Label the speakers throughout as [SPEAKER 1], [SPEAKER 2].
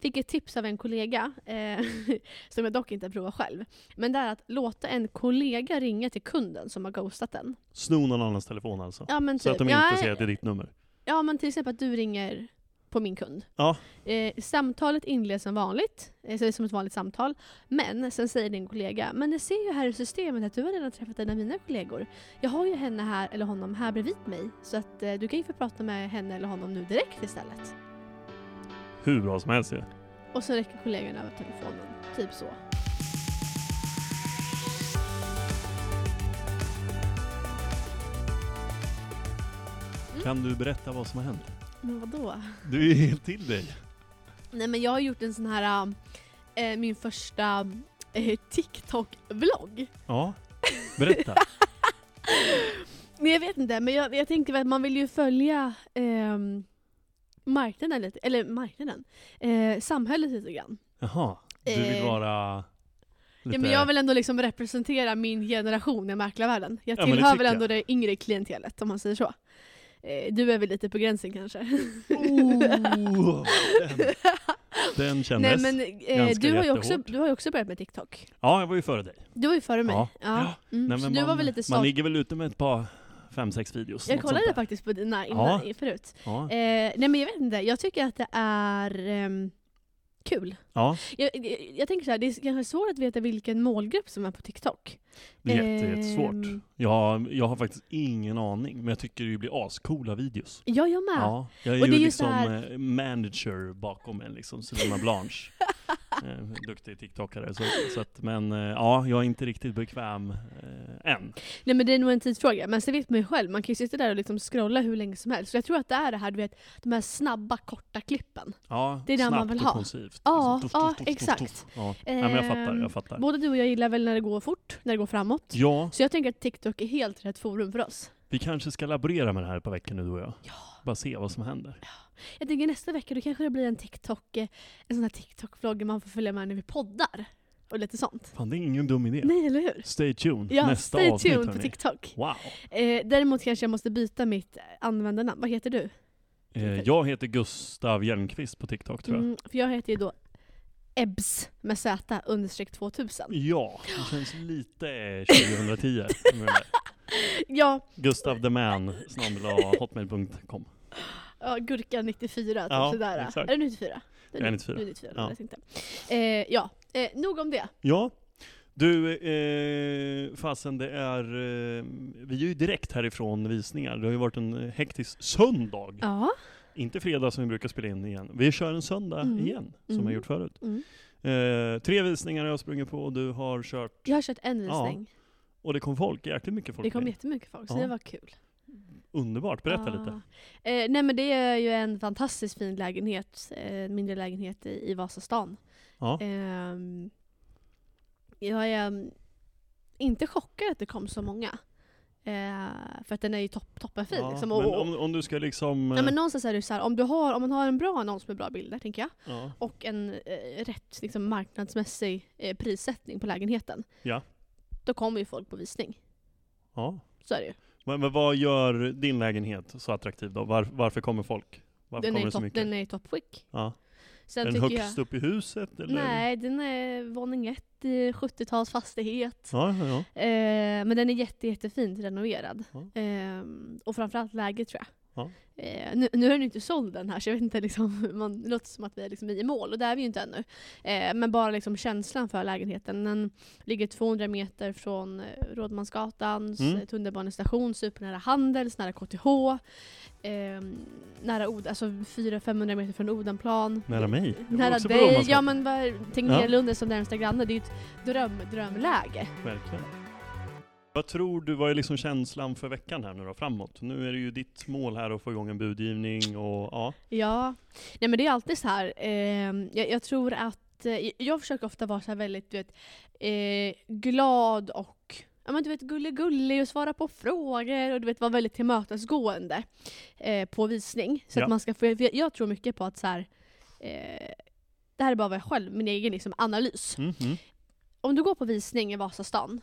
[SPEAKER 1] fick ett tips av en kollega, eh, som jag dock inte har provat själv. Men det är att låta en kollega ringa till kunden som har ghostat den.
[SPEAKER 2] Sno någon annans telefon alltså?
[SPEAKER 1] Ja men,
[SPEAKER 2] Så att
[SPEAKER 1] typ,
[SPEAKER 2] de
[SPEAKER 1] ja,
[SPEAKER 2] inte ser att det är ditt nummer?
[SPEAKER 1] ja men till exempel att du ringer på min kund.
[SPEAKER 2] Ja.
[SPEAKER 1] Eh, samtalet inleds som vanligt, eh, så det är som ett vanligt samtal. Men sen säger din kollega, men det ser ju här i systemet att du har redan träffat en av mina kollegor. Jag har ju henne här, eller honom, här bredvid mig. Så att eh, du kan ju få prata med henne eller honom nu direkt istället.
[SPEAKER 2] Hur bra som helst ju.
[SPEAKER 1] Och så räcker kollegan över telefonen. Typ så. Mm.
[SPEAKER 2] Kan du berätta vad som har hänt?
[SPEAKER 1] Men vadå?
[SPEAKER 2] Du är helt till dig.
[SPEAKER 1] Nej men jag har gjort en sån här, eh, min första eh, TikTok-vlogg.
[SPEAKER 2] Ja, berätta.
[SPEAKER 1] Men jag vet inte, men jag, jag tänker väl att man vill ju följa ehm, marknaden lite, eller marknaden, eh, samhället lite grann.
[SPEAKER 2] Jaha, du vill
[SPEAKER 1] Eh,
[SPEAKER 2] vara lite...
[SPEAKER 1] Ja, men jag vill ändå liksom representera min generation i mäklarvärlden. Jag
[SPEAKER 2] Ja,
[SPEAKER 1] tillhör
[SPEAKER 2] tycker
[SPEAKER 1] väl ändå
[SPEAKER 2] jag.
[SPEAKER 1] det yngre klientelet om man säger så. Eh, du är väl lite på gränsen kanske?
[SPEAKER 2] Oh, den, den
[SPEAKER 1] Nej
[SPEAKER 2] kändes.
[SPEAKER 1] men eh, du, har ju också, du har ju också börjat med TikTok.
[SPEAKER 2] Ja, jag var ju före dig.
[SPEAKER 1] Du var ju före mig.
[SPEAKER 2] Ja.
[SPEAKER 1] Ja. Mm.
[SPEAKER 2] Nej, men
[SPEAKER 1] du
[SPEAKER 2] man,
[SPEAKER 1] var väl lite
[SPEAKER 2] man
[SPEAKER 1] stolt.
[SPEAKER 2] ligger väl ute med ett par, fem, sex videos.
[SPEAKER 1] Jag kollade faktiskt på dina innan, förut.
[SPEAKER 2] Ja.
[SPEAKER 1] Eh, nej men jag vet inte, jag tycker att det är ehm, kul.
[SPEAKER 2] ja,
[SPEAKER 1] Jag, jag, jag tänker så här, det är kanske svårt att veta vilken målgrupp som är på TikTok.
[SPEAKER 2] det är jätte, jättesvårt.
[SPEAKER 1] Ehm.
[SPEAKER 2] Jag, jag har faktiskt ingen aning, men jag tycker det blir ascoola videos.
[SPEAKER 1] Ja, jag med.
[SPEAKER 2] Ja, jag är
[SPEAKER 1] Och
[SPEAKER 2] ju
[SPEAKER 1] det är
[SPEAKER 2] liksom
[SPEAKER 1] här-
[SPEAKER 2] eh, manager bakom en, liksom, Selena Blanche. eh, duktig TikTokare. Så, så att, men eh, ja, jag är inte riktigt bekväm eh, än.
[SPEAKER 1] Nej men det är nog en tidsfråga. Men sen vet man ju själv, man kan ju sitta där och liksom scrolla hur länge som helst. Så jag tror att det är det här, du vet, de här snabba korta klippen.
[SPEAKER 2] Ja,
[SPEAKER 1] Det är det man vill ha.
[SPEAKER 2] koncist.
[SPEAKER 1] Ja,
[SPEAKER 2] Alltså,
[SPEAKER 1] ja, exakt.
[SPEAKER 2] Ja. ja, men jag fattar,
[SPEAKER 1] Ehm,
[SPEAKER 2] jag fattar.
[SPEAKER 1] Både du och jag gillar väl när det går fort, när det går framåt.
[SPEAKER 2] Ja,
[SPEAKER 1] Så jag tänker att TikTok är helt rätt forum för oss.
[SPEAKER 2] vi kanske ska laborera med det här på veckan nu du och jag.
[SPEAKER 1] Ja.
[SPEAKER 2] Bara se vad som händer.
[SPEAKER 1] Jag tänker nästa vecka då kanske det blir en TikTok, eh, en sån här TikTok-vlogg man får följa med när vi poddar. Och lite sånt.
[SPEAKER 2] Fan, det är ingen dum idé.
[SPEAKER 1] Nej, eller hur?
[SPEAKER 2] Stay tuned.
[SPEAKER 1] Ja,
[SPEAKER 2] Nästa
[SPEAKER 1] stay
[SPEAKER 2] avsnitt
[SPEAKER 1] tuned på
[SPEAKER 2] hörni.
[SPEAKER 1] TikTok.
[SPEAKER 2] Wow.
[SPEAKER 1] Eh, däremot kanske jag måste byta mitt användarnamn. Vad heter du?
[SPEAKER 2] Eh, jag heter Gustav Hjelmqvist på TikTok tror jag.
[SPEAKER 1] Mm, för jag heter ju då Ebs med Z understreck 2000.
[SPEAKER 2] Ja, det känns lite eh, 2010. med det där.
[SPEAKER 1] Ja,
[SPEAKER 2] Gustav the man, hotmail.com.
[SPEAKER 1] ja Gurka 94, typ
[SPEAKER 2] Ja,
[SPEAKER 1] sådär.
[SPEAKER 2] exakt.
[SPEAKER 1] Är det 94? Det
[SPEAKER 2] Jag är 94.
[SPEAKER 1] Du är 94,
[SPEAKER 2] Ja.
[SPEAKER 1] ja. tänkte. Eh, ja, eh, nog om det.
[SPEAKER 2] Ja. Du, eh, fasen det är, eh, vi är ju direkt härifrån visningar. Det har ju varit en hektisk söndag.
[SPEAKER 1] Ja.
[SPEAKER 2] Inte fredag som vi brukar spela in igen. Vi kör en söndag
[SPEAKER 1] Mm.
[SPEAKER 2] igen, som
[SPEAKER 1] Mm.
[SPEAKER 2] jag gjort förut.
[SPEAKER 1] Mm.
[SPEAKER 2] Eh, tre visningar har jag sprungit på och du har kört,
[SPEAKER 1] Jag har kört en
[SPEAKER 2] Ja,
[SPEAKER 1] visning.
[SPEAKER 2] och det kom folk, jäkligt mycket folk.
[SPEAKER 1] det kom
[SPEAKER 2] med.
[SPEAKER 1] jättemycket folk, så
[SPEAKER 2] Ja.
[SPEAKER 1] det var kul.
[SPEAKER 2] Underbart, berätta
[SPEAKER 1] Ja.
[SPEAKER 2] lite.
[SPEAKER 1] Eh, nej men det är ju en fantastiskt fin lägenhet, eh, mindre lägenhet i, i Vasastan.
[SPEAKER 2] Ja.
[SPEAKER 1] Ehm, jag är mm, inte chockad att det kom så många. Eh, för att den är ju topp, toppenfin.
[SPEAKER 2] Ja,
[SPEAKER 1] liksom.
[SPEAKER 2] men
[SPEAKER 1] och, och,
[SPEAKER 2] om, om du ska liksom...
[SPEAKER 1] ja, men någonstans är det så här, om, du har, om man har en bra annons med bra bilder, tänker jag,
[SPEAKER 2] ja.
[SPEAKER 1] och en eh, rätt liksom, marknadsmässig eh, prissättning på lägenheten,
[SPEAKER 2] Ja.
[SPEAKER 1] då kommer ju folk på visning.
[SPEAKER 2] ja.
[SPEAKER 1] Så är det ju.
[SPEAKER 2] Men, men vad gör din lägenhet så attraktiv då? Var, varför kommer folk? Varför
[SPEAKER 1] Den
[SPEAKER 2] kommer
[SPEAKER 1] är,
[SPEAKER 2] det så
[SPEAKER 1] top,
[SPEAKER 2] mycket?
[SPEAKER 1] den är i toppskick.
[SPEAKER 2] ja.
[SPEAKER 1] Sen
[SPEAKER 2] den
[SPEAKER 1] tycker
[SPEAKER 2] högst
[SPEAKER 1] jag,
[SPEAKER 2] upp i huset? Eller?
[SPEAKER 1] Nej, den är våning ett i 70-talsfastighet.
[SPEAKER 2] Ja, ja, ja.
[SPEAKER 1] Eh, men den är jätte, jättefint renoverad.
[SPEAKER 2] Ja.
[SPEAKER 1] Eh, och framförallt läget tror jag.
[SPEAKER 2] Ja.
[SPEAKER 1] Eh, nu, nu är den inte såld den här så jag vet inte, liksom, man, det låter som att vi är liksom i mål och det är vi ju inte ännu. Eh, men bara liksom känslan för lägenheten. Den ligger 200 meter från eh, Rådmansgatan,
[SPEAKER 2] Mm.
[SPEAKER 1] tunnelbanestation, supernära Handels, nära KTH. Eh, nära Od, alltså 400-500 meter från Odenplan.
[SPEAKER 2] Nära mig?
[SPEAKER 1] Nära dig, ja men vad- Tegnérlund är som närmsta granne, det är ju ett dröm, drömläge.
[SPEAKER 2] Verkligen. Vad tror du, vad är liksom känslan för veckan här nu då, framåt? Nu är det ju ditt mål här att få igång en budgivning och ja.
[SPEAKER 1] Ja, nej men det är alltid så här. Eh, jag, jag tror att, eh, jag försöker ofta vara så väldigt du vet, eh, glad och ja, men du vet, gullig-gullig och svara på frågor och du vet, vara väldigt tillmötesgående eh, på visning. Så
[SPEAKER 2] Ja.
[SPEAKER 1] att man ska få, jag, jag tror mycket på att så här, eh, det här är bara vad jag själv, min egen liksom, analys.
[SPEAKER 2] Mm, mm.
[SPEAKER 1] Om du går på visning i Vasastan,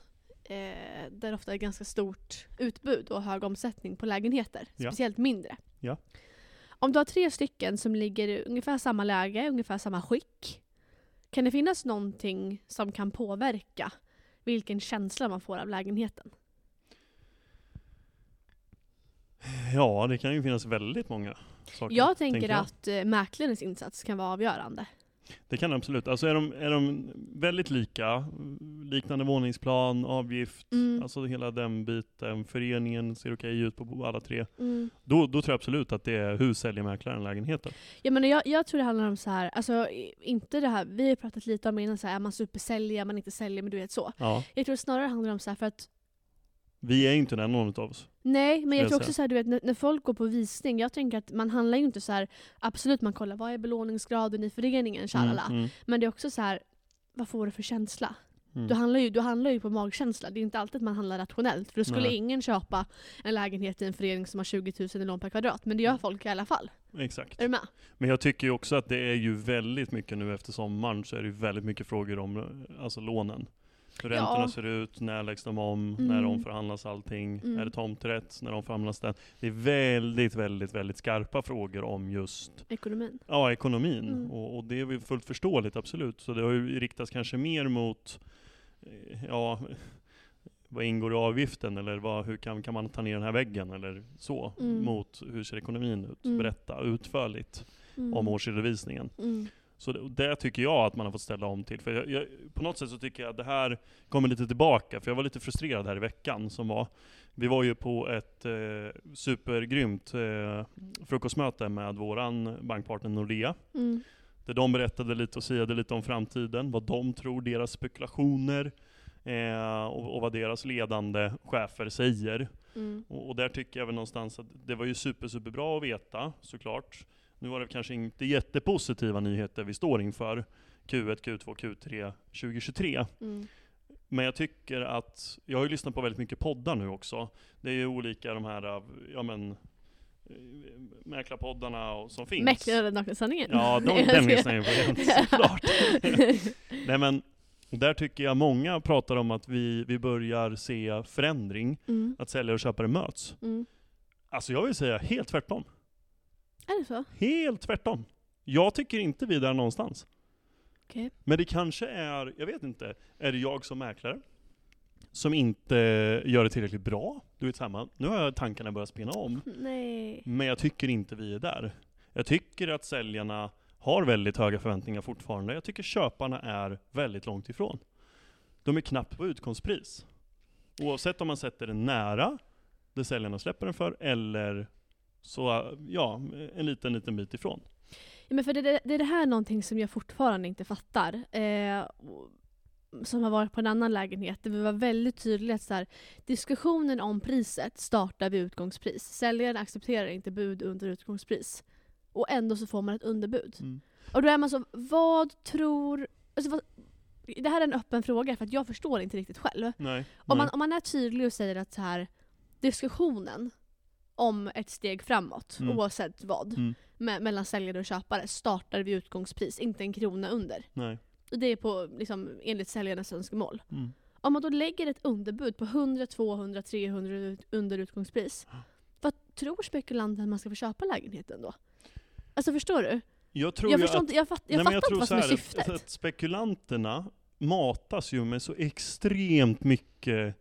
[SPEAKER 1] eh, där ofta är ganska stort utbud och hög omsättning på lägenheter,
[SPEAKER 2] Ja.
[SPEAKER 1] speciellt mindre.
[SPEAKER 2] Ja.
[SPEAKER 1] Om du har tre stycken som ligger i ungefär samma läge, ungefär samma skick. Kan det finnas någonting som kan påverka vilken känsla man får av lägenheten?
[SPEAKER 2] Ja, det kan ju finnas väldigt många saker.
[SPEAKER 1] Jag tänker
[SPEAKER 2] jag.
[SPEAKER 1] att eh, mäklarens insats kan vara avgörande.
[SPEAKER 2] Det kan det absolut. Alltså är de, är de väldigt lika, liknande våningsplan, avgift,
[SPEAKER 1] Mm.
[SPEAKER 2] alltså hela den biten, föreningen ser okej ut på alla tre.
[SPEAKER 1] Mm.
[SPEAKER 2] Då, då tror jag absolut att det är hur säljer mäklaren lägenheten?
[SPEAKER 1] Jag, menar, jag, jag tror det handlar om så här, alltså inte det här, vi har pratat lite om innan, så här, är man supersäljer, man inte säljer, men du vet så.
[SPEAKER 2] Ja,
[SPEAKER 1] Jag tror snarare det handlar om så här, för att
[SPEAKER 2] vi är inte den någon av oss.
[SPEAKER 1] Nej, men jag tror också så här, du vet, när, när folk går på visning, jag tänker att man handlar ju inte så här, absolut man kollar vad är belåningsgraden i föreningen, tjalala.
[SPEAKER 2] Mm, mm,
[SPEAKER 1] Men det är också så här, vad får du för känsla?
[SPEAKER 2] mm.
[SPEAKER 1] Du, handlar ju, du handlar ju på magkänsla, det är inte alltid att man handlar rationellt. För då skulle
[SPEAKER 2] Nej.
[SPEAKER 1] ingen köpa en lägenhet i en förening som har 20 000 i lån per kvadrat, men det gör folk i alla fall.
[SPEAKER 2] Exakt.
[SPEAKER 1] Är du med?
[SPEAKER 2] Men jag tycker ju också att det är ju väldigt mycket nu efter sommaren så är det ju väldigt mycket frågor om alltså lånen. Hur
[SPEAKER 1] Ja.
[SPEAKER 2] räntorna ser ut, när läggs de om, när
[SPEAKER 1] Mm.
[SPEAKER 2] omförhandlas allting,
[SPEAKER 1] Mm.
[SPEAKER 2] är det tomträtt, när omförhandlas den? Det är väldigt, väldigt, väldigt skarpa frågor om just
[SPEAKER 1] Ekonomin.
[SPEAKER 2] ja, ekonomin.
[SPEAKER 1] Mm.
[SPEAKER 2] Och, och det är fullt förståeligt, absolut. Så det har ju riktats kanske mer mot, eh, ja, vad ingår i avgiften eller vad, hur kan, kan man ta ner den här väggen eller så,
[SPEAKER 1] Mm.
[SPEAKER 2] mot hur ser ekonomin ut?
[SPEAKER 1] Mm.
[SPEAKER 2] Berätta utförligt
[SPEAKER 1] Mm.
[SPEAKER 2] om årsredovisningen. Så det, det tycker jag att man har fått ställa om till. För jag, jag, på något sätt så tycker jag att det här kommer lite tillbaka, för jag var lite frustrerad här i veckan som var. Vi var ju på ett eh, supergrymt eh, frukostmöte med våran bankpartner Nordea.
[SPEAKER 1] Mm.
[SPEAKER 2] Där de berättade lite och siade lite om framtiden, vad de tror, deras spekulationer eh, och, och vad deras ledande chefer säger.
[SPEAKER 1] Mm.
[SPEAKER 2] Och, och där tycker jag väl någonstans att det var ju super, superbra att veta, såklart. Nu var det kanske inte jättepositiva nyheter vi står inför Q1, Q2, Q3 2023.
[SPEAKER 1] Mm.
[SPEAKER 2] Men jag tycker att, jag har ju lyssnat på väldigt mycket poddar nu också. Det är ju olika de här, av, ja men, eh, mäklarpoddarna och- som finns.
[SPEAKER 1] Mäklare den nakna sanningen.
[SPEAKER 2] Ja, de, den lyssnar jag igen, såklart. Nej men, där tycker jag många pratar om att vi, vi börjar se förändring,
[SPEAKER 1] mm.
[SPEAKER 2] att säljare och köpare möts.
[SPEAKER 1] Mm.
[SPEAKER 2] Alltså jag vill säga helt tvärtom.
[SPEAKER 1] Är det så?
[SPEAKER 2] Helt tvärtom. Jag tycker inte vi är där någonstans.
[SPEAKER 1] Okej.
[SPEAKER 2] Men det kanske är, jag vet inte, är det jag som mäklare? Som inte gör det tillräckligt bra? Du vet samma, nu har tankarna börjat spinna om.
[SPEAKER 1] Nej.
[SPEAKER 2] Men jag tycker inte vi är där. Jag tycker att säljarna har väldigt höga förväntningar fortfarande. Jag tycker köparna är väldigt långt ifrån. De är knappt på utgångspris. Oavsett om man sätter den nära det säljarna släpper den för, eller så, ja, en liten, liten bit ifrån.
[SPEAKER 1] Ja, men för det, det, det är det här någonting som jag fortfarande inte fattar. Eh, som har varit på en annan lägenhet. Det var väldigt tydligt att så här, diskussionen om priset startar vid utgångspris. Säljaren accepterar inte bud under utgångspris. Och ändå så får man ett underbud. Och då är man så, vad tror... Alltså vad, det här är en öppen fråga för att jag förstår inte riktigt själv.
[SPEAKER 2] Nej.
[SPEAKER 1] Om man,
[SPEAKER 2] nej.
[SPEAKER 1] om man är tydlig och säger att så här, diskussionen om ett steg framåt,
[SPEAKER 2] Mm.
[SPEAKER 1] oavsett vad,
[SPEAKER 2] Mm.
[SPEAKER 1] me- mellan säljare och köpare startar vid utgångspris, inte en krona under.
[SPEAKER 2] nej.
[SPEAKER 1] Det är på, liksom, enligt säljarnas önskemål.
[SPEAKER 2] Mm.
[SPEAKER 1] Om man då lägger ett underbud på 100, 200, 300 ut- under utgångspris, vad tror spekulanten att man ska få köpa lägenheten då? Alltså förstår du?
[SPEAKER 2] Jag tror
[SPEAKER 1] Jag, förstår
[SPEAKER 2] att,
[SPEAKER 1] inte, jag, fatt, jag
[SPEAKER 2] nej,
[SPEAKER 1] fattar
[SPEAKER 2] jag
[SPEAKER 1] inte vad som är syftet.
[SPEAKER 2] Att spekulanterna matas ju med så extremt mycket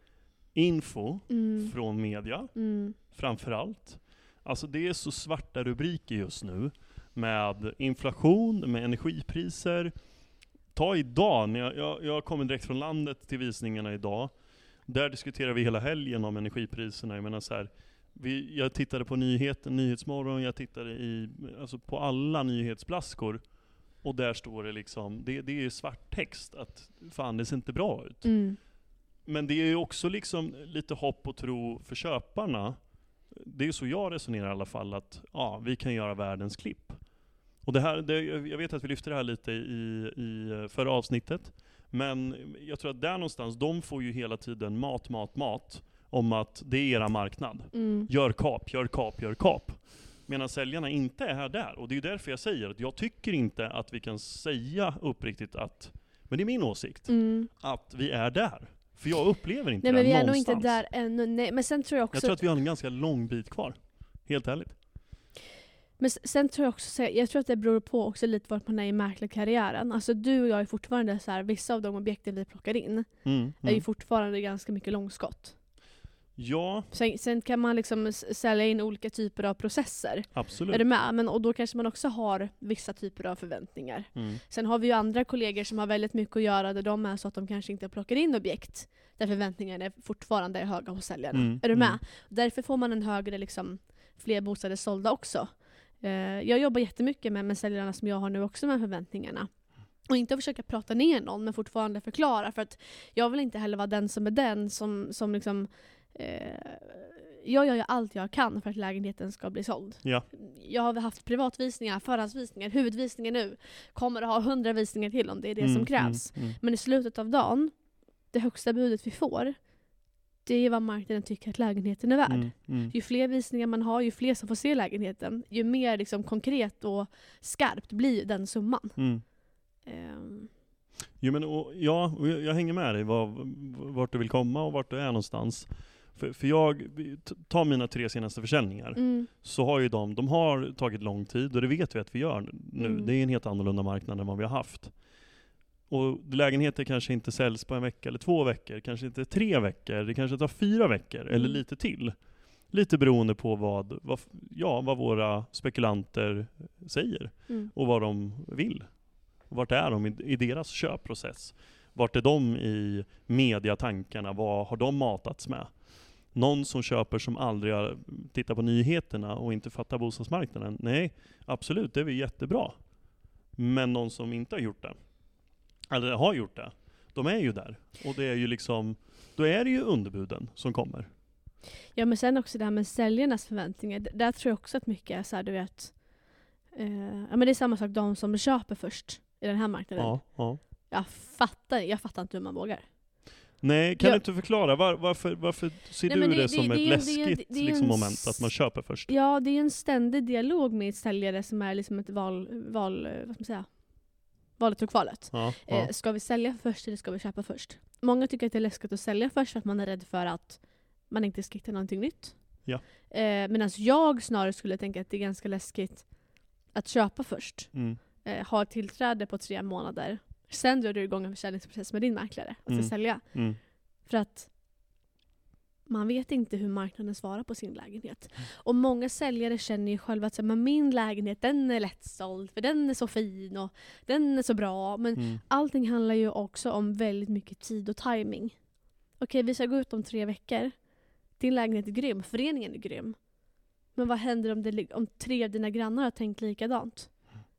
[SPEAKER 2] info
[SPEAKER 1] Mm,
[SPEAKER 2] från media,
[SPEAKER 1] mm,
[SPEAKER 2] framförallt. Alltså det är så svarta rubriker just nu med inflation, med energipriser. Ta idag, när jag, jag, jag kommer direkt från landet till visningarna idag. Där diskuterar vi hela helgen om energipriserna. Jag menar så här, vi, jag tittade på nyheten, Nyhetsmorgon, jag tittade i, alltså på alla nyhetsblaskor. Och där står det liksom, det, det är svart text att fan det ser inte bra ut.
[SPEAKER 1] mm,
[SPEAKER 2] Men det är ju också liksom lite hopp och tro för köparna. Det är så jag resonerar i alla fall, att ja, vi kan göra världens klipp. Och det här, det, jag vet att vi lyfte det här lite i, i förra avsnittet. Men jag tror att där någonstans, de får ju hela tiden mat, mat, mat. Om att det är era marknad.
[SPEAKER 1] mm.
[SPEAKER 2] Gör kap, gör kap, gör kap. Medan säljarna inte är här där. Och det är därför jag säger att jag tycker inte att vi kan säga uppriktigt att, men det är min åsikt,
[SPEAKER 1] Mm.
[SPEAKER 2] att vi är där. För jag upplever inte
[SPEAKER 1] Nej
[SPEAKER 2] det
[SPEAKER 1] men vi är nog
[SPEAKER 2] någonstans.
[SPEAKER 1] inte där ännu. Nej, men sen tror jag också...
[SPEAKER 2] Jag tror att vi har en ganska lång bit kvar. Helt ärligt.
[SPEAKER 1] Men sen tror jag också, så- jag tror att det beror på också lite vart man är i mäklarkarriären. Alltså du och jag är fortfarande så här, vissa av de objekten vi plockar in
[SPEAKER 2] Mm,
[SPEAKER 1] är ju
[SPEAKER 2] mm.
[SPEAKER 1] fortfarande ganska mycket långskott.
[SPEAKER 2] Ja,
[SPEAKER 1] Sen, sen kan man liksom sälja in olika typer av processer.
[SPEAKER 2] absolut.
[SPEAKER 1] Är du med? Men, och då kanske man också har vissa typer av förväntningar.
[SPEAKER 2] Mm.
[SPEAKER 1] Sen har vi ju andra kollegor som har väldigt mycket att göra där de är så att de kanske inte plockar in objekt där förväntningarna är fortfarande är höga hos säljarna.
[SPEAKER 2] Mm,
[SPEAKER 1] Är du med?
[SPEAKER 2] mm.
[SPEAKER 1] Därför får man en högre, liksom, fler bostäder sålda också. Eh, jag jobbar jättemycket med, med säljarna som jag har nu också med förväntningarna. Och inte försöka prata ner någon men fortfarande förklara för att jag vill inte heller vara den som är den som, som liksom jag gör ju allt jag kan för att lägenheten ska bli såld.
[SPEAKER 2] Ja.
[SPEAKER 1] Jag har haft privatvisningar, förhandsvisningar, huvudvisningar nu. Kommer att ha hundra visningar till om det är det
[SPEAKER 2] Mm,
[SPEAKER 1] som krävs.
[SPEAKER 2] Mm, mm.
[SPEAKER 1] Men i slutet av dagen, det högsta budet vi får, det är vad marknaden tycker att lägenheten är värd.
[SPEAKER 2] Mm, mm.
[SPEAKER 1] Ju fler visningar man har, ju fler som får se lägenheten, ju mer liksom konkret och skarpt blir den summan.
[SPEAKER 2] Mm.
[SPEAKER 1] Ehm,
[SPEAKER 2] Jo, men, och, ja, jag hänger med dig var, vart du vill komma och vart du är någonstans. För, för jag, ta mina tre senaste försäljningar,
[SPEAKER 1] mm,
[SPEAKER 2] så har ju de, de har tagit lång tid och det vet vi att vi gör nu.
[SPEAKER 1] Mm.
[SPEAKER 2] Det är en helt annorlunda marknad än vad vi har haft. Och lägenheter kanske inte säljs på en vecka eller två veckor, kanske inte tre veckor, det kanske tar fyra veckor eller
[SPEAKER 1] Mm.
[SPEAKER 2] lite till. Lite beroende på vad, vad, ja, vad våra spekulanter säger
[SPEAKER 1] mm,
[SPEAKER 2] och vad de vill. Vart är de i, i deras köpprocess? Vart är de i mediatankarna? Vad har de matats med? Någon som köper som aldrig har tittat på nyheterna och inte fattar bostadsmarknaden? Nej, absolut, det är väl jättebra. Men någon som inte har gjort det, eller har gjort det, de är ju där. Och det är ju liksom, då är det ju underbuden som kommer.
[SPEAKER 1] Ja men sen också det här med säljarnas förväntningar. Där tror jag också att mycket är så här, du vet. Eh, ja men det är samma sak de som köper först i den här marknaden.
[SPEAKER 2] Ja, ja.
[SPEAKER 1] Jag fattar jag fattar inte hur man vågar.
[SPEAKER 2] Nej, kan
[SPEAKER 1] Ja.
[SPEAKER 2] du inte förklara? Var, varför, varför ser
[SPEAKER 1] Nej,
[SPEAKER 2] du det,
[SPEAKER 1] det-
[SPEAKER 2] som
[SPEAKER 1] det-
[SPEAKER 2] ett
[SPEAKER 1] det
[SPEAKER 2] läskigt
[SPEAKER 1] det
[SPEAKER 2] liksom,
[SPEAKER 1] en
[SPEAKER 2] moment, att man köper först?
[SPEAKER 1] Ja det är en ständig dialog med säljare som är liksom ett val, val vad ska man säga, valet och kvalet.
[SPEAKER 2] Ja, ja.
[SPEAKER 1] Eh, ska vi sälja först eller ska vi köpa först? Många tycker att det är läskigt att sälja först för att man är rädd för att man inte ska hitta någonting nytt.
[SPEAKER 2] Ja.
[SPEAKER 1] Eh, Medan jag snarare skulle tänka att det är ganska läskigt att köpa först.
[SPEAKER 2] Mm.
[SPEAKER 1] Eh, ha tillträde på tre månader. Sen drar du igång en försäljningsprocess med din mäklare och ska
[SPEAKER 2] Mm.
[SPEAKER 1] sälja.
[SPEAKER 2] Mm.
[SPEAKER 1] För att man vet inte hur marknaden svarar på sin lägenhet. Och många säljare känner ju själva att men min lägenhet den är lättsåld för den är så fin och den är så bra. Men
[SPEAKER 2] Mm.
[SPEAKER 1] allting handlar ju också om väldigt mycket tid och timing. Okej, vi ska gå ut om tre veckor. Din lägenhet är grym, föreningen är grym. Men vad händer om, det, om tre av dina grannar har tänkt likadant?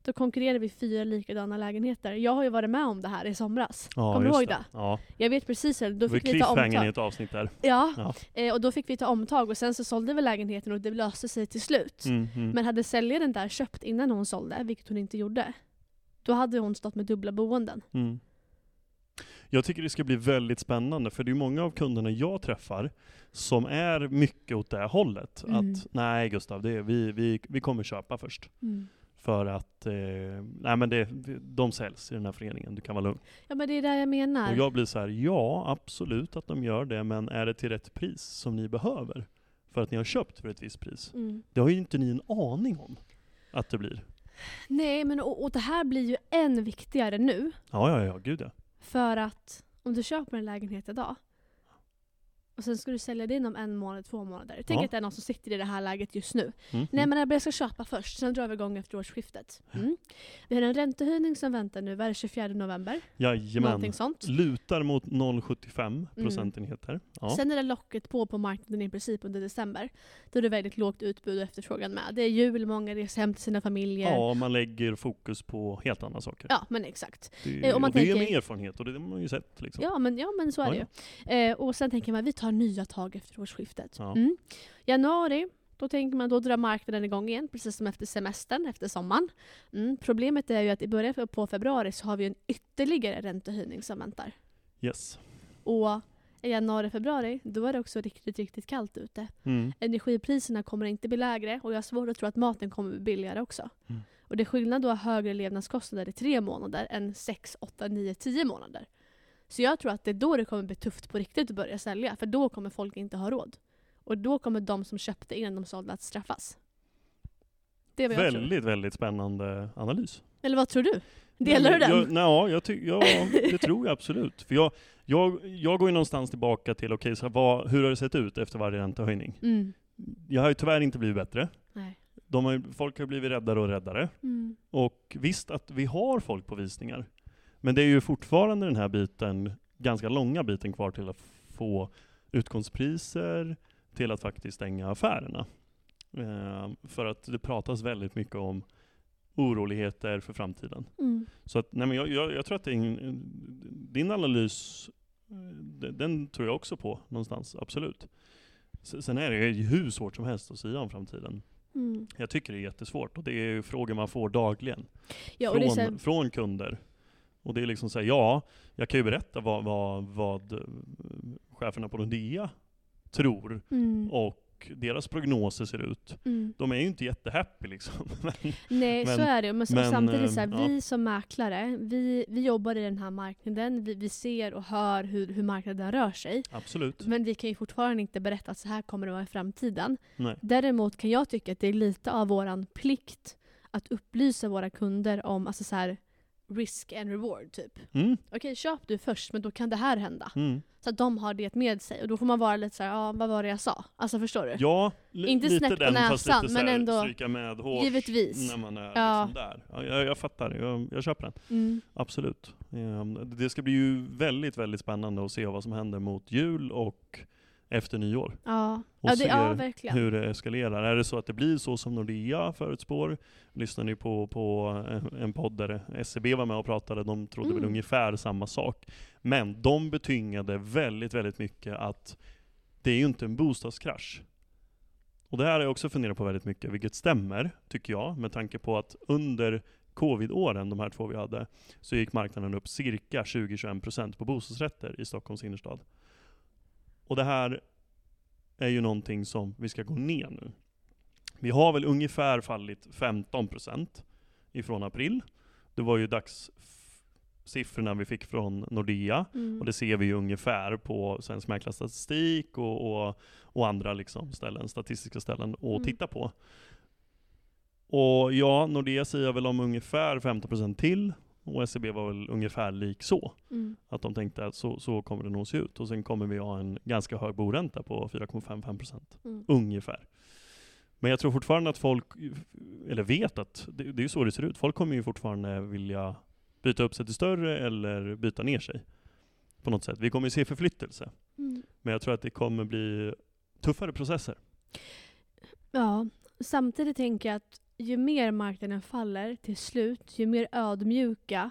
[SPEAKER 1] Då konkurrerar vi fyra likadana lägenheter. Jag har ju varit med om det här i somras.
[SPEAKER 2] Ja,
[SPEAKER 1] Kommer du ihåg det?
[SPEAKER 2] Ja,
[SPEAKER 1] Jag vet precis det. Då
[SPEAKER 2] det
[SPEAKER 1] fick vi ta
[SPEAKER 2] cliffhangern i
[SPEAKER 1] omtag.
[SPEAKER 2] ett avsnitt där.
[SPEAKER 1] Ja,
[SPEAKER 2] Ja.
[SPEAKER 1] Eh, och då fick vi ta omtag och sen så sålde vi lägenheten och det löste sig till slut.
[SPEAKER 2] Mm, mm.
[SPEAKER 1] Men hade säljaren där köpt innan hon sålde, vilket hon inte gjorde, då hade hon stått med dubbla boenden.
[SPEAKER 2] Mm. Jag tycker det ska bli väldigt spännande, för det är många av kunderna jag träffar som är mycket åt det hållet.
[SPEAKER 1] Mm.
[SPEAKER 2] Att nej Gustav, det är, vi, vi, vi kommer köpa först. För att eh, nej, men det, de säljs i den här föreningen, du kan vara lugn.
[SPEAKER 1] Ja men det är det jag menar.
[SPEAKER 2] Och jag blir så här, ja absolut att de gör det, men är det till rätt pris som ni behöver? För att ni har köpt för ett visst pris.
[SPEAKER 1] Mm.
[SPEAKER 2] Det har ju inte ni en aning om att det blir.
[SPEAKER 1] Nej men och, och det här blir ju än viktigare nu.
[SPEAKER 2] Ja, ja, ja, gud ja.
[SPEAKER 1] För att om du köper en lägenhet idag och sen ska du sälja det inom en månad, två månader. Tänk
[SPEAKER 2] Ja.
[SPEAKER 1] att det är någon som sitter i det här läget just nu.
[SPEAKER 2] Mm,
[SPEAKER 1] Nej
[SPEAKER 2] mm.
[SPEAKER 1] men jag ska köpa först, sen drar vi igång efter årsskiftet. Mm. Vi har en räntehöjning som väntar nu, vad är det, 24 november?
[SPEAKER 2] Jajamän.
[SPEAKER 1] Någonting sånt.
[SPEAKER 2] Lutar mot 0,75 procentenheter. Ja.
[SPEAKER 1] Sen är det locket på på marknaden i princip under december. Då är det väldigt lågt utbud och efterfrågan med. Det är jul, många reser hem till sina familjer.
[SPEAKER 2] ja, man lägger fokus på helt andra saker.
[SPEAKER 1] Ja, men exakt.
[SPEAKER 2] Det,
[SPEAKER 1] Eh, om man
[SPEAKER 2] och det är
[SPEAKER 1] tänker-
[SPEAKER 2] med erfarenhet och det har man ju sett. Liksom.
[SPEAKER 1] Ja men, ja, men så är
[SPEAKER 2] Ja,
[SPEAKER 1] det ju. Eh, och sen tänker man vi tar nya tag efter årsskiftet.
[SPEAKER 2] Ja.
[SPEAKER 1] Mm. Januari, då tänker man då drar marknaden igång igen, precis som efter semestern, efter sommaren. Mm. Problemet är ju att i början på februari så har vi en ytterligare räntehöjning som väntar.
[SPEAKER 2] Yes.
[SPEAKER 1] Och i januari, februari, då är det också riktigt, riktigt kallt ute.
[SPEAKER 2] Mm.
[SPEAKER 1] Energipriserna kommer inte bli lägre och jag har svårt att tro att maten kommer bli billigare också.
[SPEAKER 2] Mm.
[SPEAKER 1] Och det är skillnad då att ha högre levnadskostnader i tre månader än sex, åtta, nio, tio månader. Så jag tror att det är då det kommer bli tufft på riktigt att börja sälja, för då kommer folk inte ha råd. Och då kommer de som köpte innan de sålde att straffas. Det är vad jag tror.
[SPEAKER 2] Väldigt, väldigt spännande analys.
[SPEAKER 1] Eller vad tror du? Delar du
[SPEAKER 2] Nej,
[SPEAKER 1] den?
[SPEAKER 2] Jag, nej, ja, jag ty, ja, det tror jag absolut. För jag, jag, jag går ju någonstans tillbaka till, okej, så vad, hur har det sett ut efter varje räntehöjning?
[SPEAKER 1] Mm.
[SPEAKER 2] Jag har ju tyvärr inte blivit bättre.
[SPEAKER 1] Nej.
[SPEAKER 2] De har, folk har blivit räddare och räddare.
[SPEAKER 1] Mm.
[SPEAKER 2] Och visst att vi har folk på visningar. Men det är ju fortfarande den här biten, ganska långa biten kvar till att få utgångspriser, till att faktiskt stänga affärerna. Eh, för att det pratas väldigt mycket om oroligheter för framtiden.
[SPEAKER 1] Mm.
[SPEAKER 2] Så att, nej men jag, jag, jag tror att din, din analys, eh, den, den tror jag också på någonstans, absolut. Sen är det ju hur svårt som helst att säga om framtiden.
[SPEAKER 1] Mm.
[SPEAKER 2] Jag tycker det är jättesvårt och det är ju frågor man får dagligen
[SPEAKER 1] Ja, så här,
[SPEAKER 2] från, från kunder. Och det är liksom såhär, ja, jag kan ju berätta vad, vad, vad eh, cheferna på Nordea tror
[SPEAKER 1] mm.
[SPEAKER 2] och deras prognoser ser ut.
[SPEAKER 1] Mm.
[SPEAKER 2] De är ju inte jättehappy liksom.
[SPEAKER 1] Nej,
[SPEAKER 2] Men-
[SPEAKER 1] så är det. Men,
[SPEAKER 2] men,
[SPEAKER 1] samtidigt, så här,
[SPEAKER 2] eh, ja.
[SPEAKER 1] vi som mäklare, vi, vi jobbar i den här marknaden. Vi, vi ser och hör hur, hur marknaden rör sig.
[SPEAKER 2] Absolut.
[SPEAKER 1] Men vi kan ju fortfarande inte berätta att så här kommer det vara i framtiden.
[SPEAKER 2] Nej.
[SPEAKER 1] Däremot kan jag tycka att det är lite av våran plikt att upplysa våra kunder om alltså så här, risk and reward. typ.
[SPEAKER 2] Mm,
[SPEAKER 1] Okej, köp du först, men då kan det här hända.
[SPEAKER 2] mm.
[SPEAKER 1] Så att de har det med sig. Och då får man vara lite så här, ja, vad var det jag sa? Alltså förstår du?
[SPEAKER 2] Ja,
[SPEAKER 1] Inte
[SPEAKER 2] lite
[SPEAKER 1] på
[SPEAKER 2] den, fast
[SPEAKER 1] näsan,
[SPEAKER 2] lite
[SPEAKER 1] men ändå-
[SPEAKER 2] stryka med hårt
[SPEAKER 1] Givetvis.
[SPEAKER 2] när man är
[SPEAKER 1] Ja.
[SPEAKER 2] liksom där. Ja, jag, jag fattar, jag, jag köper den.
[SPEAKER 1] Mm.
[SPEAKER 2] Absolut. Ehm, Det ska bli ju väldigt, väldigt spännande att se vad som händer mot jul och efter nyår.
[SPEAKER 1] Ja.
[SPEAKER 2] Och
[SPEAKER 1] Ja, det, ja, verkligen.
[SPEAKER 2] hur det eskalerar. Är det så att det blir så som Nordea förutspår? Lyssnar ni på, på eh, en podd där SCB var med och pratade, de trodde väl
[SPEAKER 1] Mm.
[SPEAKER 2] ungefär samma sak. Men de betyngade väldigt, väldigt mycket att det är ju inte en bostadskrasch. Och det här har jag också funderat på väldigt mycket, vilket stämmer, tycker jag, med tanke på att under covid-åren, de här två vi hade, så gick marknaden upp cirka 20-21% på bostadsrätter i Stockholms innerstad. Och det här är ju någonting som vi ska gå ner nu. Vi har väl ungefär fallit 15% ifrån april. Det var ju dagssiffrorna vi fick från Nordea.
[SPEAKER 1] Mm.
[SPEAKER 2] Och det ser vi ju ungefär på Svensk Mäklarstatistik och, och, och andra liksom ställen, statistiska ställen att
[SPEAKER 1] Mm.
[SPEAKER 2] titta på. Och ja, Nordea säger väl om ungefär 15% till och SEB var väl ungefär lik så.
[SPEAKER 1] Mm.
[SPEAKER 2] Att de tänkte att så, så kommer det nog se ut. Och sen kommer vi ha en ganska hög boränta på 4,55%.
[SPEAKER 1] Mm.
[SPEAKER 2] Ungefär. Men jag tror fortfarande att folk, eller vet att det, det är så det ser ut. Folk kommer ju fortfarande vilja byta upp sig till större eller byta ner sig. På något sätt. Vi kommer ju se förflyttelse.
[SPEAKER 1] Mm.
[SPEAKER 2] Men jag tror att det kommer bli tuffare processer.
[SPEAKER 1] Ja, samtidigt tänker jag att ju mer marknaden faller till slut, ju mer ödmjuka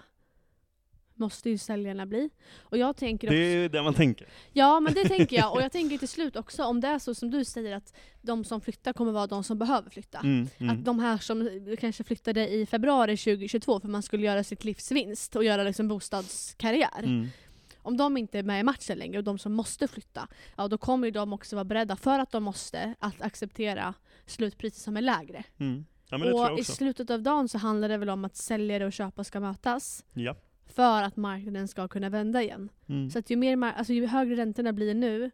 [SPEAKER 1] måste ju säljarna bli. Och jag tänker
[SPEAKER 2] Det
[SPEAKER 1] också,
[SPEAKER 2] är det man tänker.
[SPEAKER 1] Ja, men det tänker jag. Och jag tänker till slut också, om det är så som du säger, att de som flyttar kommer vara de som behöver flytta.
[SPEAKER 2] Mm, mm.
[SPEAKER 1] Att de här som kanske flyttade i februari 2022 för man skulle göra sitt livsvinst och göra liksom bostadskarriär.
[SPEAKER 2] Mm.
[SPEAKER 1] Om de inte är med i matchen längre och de som måste flytta, ja då kommer ju de också vara beredda, för att de måste, att acceptera slutpriser som är lägre.
[SPEAKER 2] Ja men det tror jag
[SPEAKER 1] och i
[SPEAKER 2] också.
[SPEAKER 1] slutet av dagen så handlar det väl om att säljare och köpare ska mötas
[SPEAKER 2] Ja.
[SPEAKER 1] för att marknaden ska kunna vända igen.
[SPEAKER 2] Mm.
[SPEAKER 1] Så att ju, mer, alltså ju högre räntorna blir nu